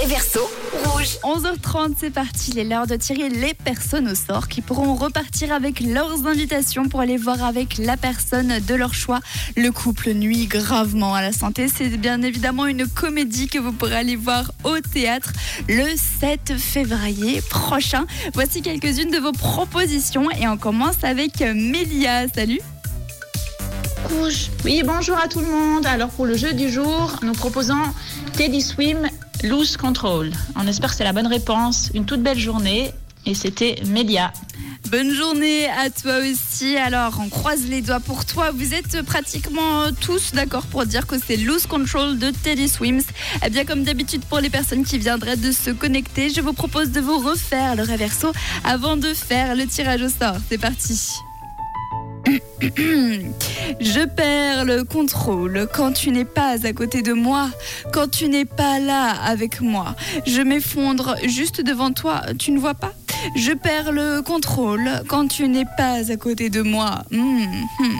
vrai verso rouge. 11h30, c'est parti. Il est l'heure de tirer les personnes au sort qui pourront repartir avec leurs invitations pour aller voir avec la personne de leur choix. Le couple nuit gravement à la santé. C'est bien évidemment une comédie que vous pourrez aller voir au théâtre le 7 février prochain. Voici quelques-unes de vos propositions et on commence avec Mélia. Salut. Rouge. Oui, bonjour à tout le monde. Alors pour le jeu du jour, nous proposons Teddy Swim Loose Control. On espère que c'est la bonne réponse. Une toute belle journée. Et c'était Mélia. Bonne journée à toi aussi. Alors, on croise les doigts pour toi. Vous êtes pratiquement tous d'accord pour dire que c'est Loose Control de Teddy Swims. Eh bien, comme d'habitude, pour les personnes qui viendraient de se connecter, je vous propose de vous refaire le réverso avant de faire le tirage au sort. C'est parti. Je perds le contrôle quand tu n'es pas à côté de moi, quand tu n'es pas là avec moi. Je m'effondre juste devant toi, tu ne vois pas? Je perds le contrôle quand tu n'es pas à côté de moi. Hum, hum.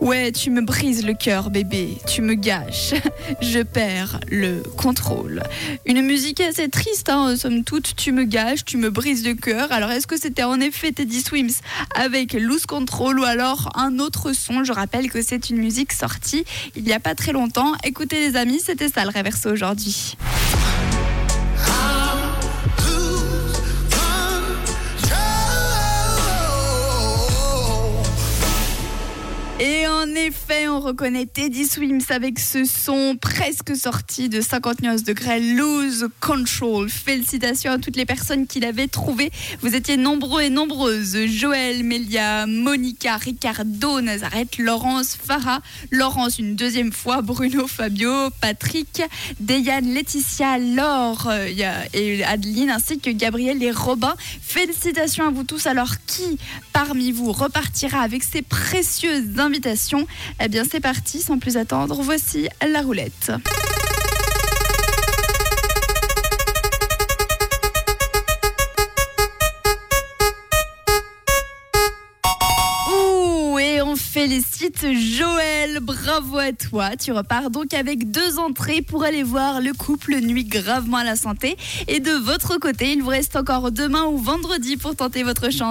Ouais, tu me brises le cœur, bébé, tu me gâches. Je perds le contrôle. Une musique assez triste, hein, somme toute, tu me gâches, tu me brises le cœur. Alors, est-ce que c'était en effet Teddy Swims avec Loose Control ou alors un autre son? Je rappelle que c'est une musique sortie il n'y a pas très longtemps. Écoutez, les amis, c'était ça le réverso aujourd'hui. Effet, on reconnaît Teddy Swims avec ce son presque sorti de 59 degrés, Lose Control. Félicitations à toutes les personnes qui l'avaient trouvé. Vous étiez nombreux et nombreuses. Joël, Melia, Monica, Ricardo, Nazareth, Laurence, Farah, Laurence une deuxième fois, Bruno, Fabio, Patrick, Deyane, Laetitia, Laure euh, et Adeline, ainsi que Gabriel et Robin. Félicitations à vous tous. Alors, qui parmi vous repartira avec ces précieuses invitation. Eh bien, c'est parti, sans plus attendre, voici la roulette. Ouh, et on félicite Joël, bravo à toi. Tu repars donc avec deux entrées pour aller voir le couple Nuit gravement à la santé. Et de votre côté, il vous reste encore demain ou vendredi pour tenter votre chance.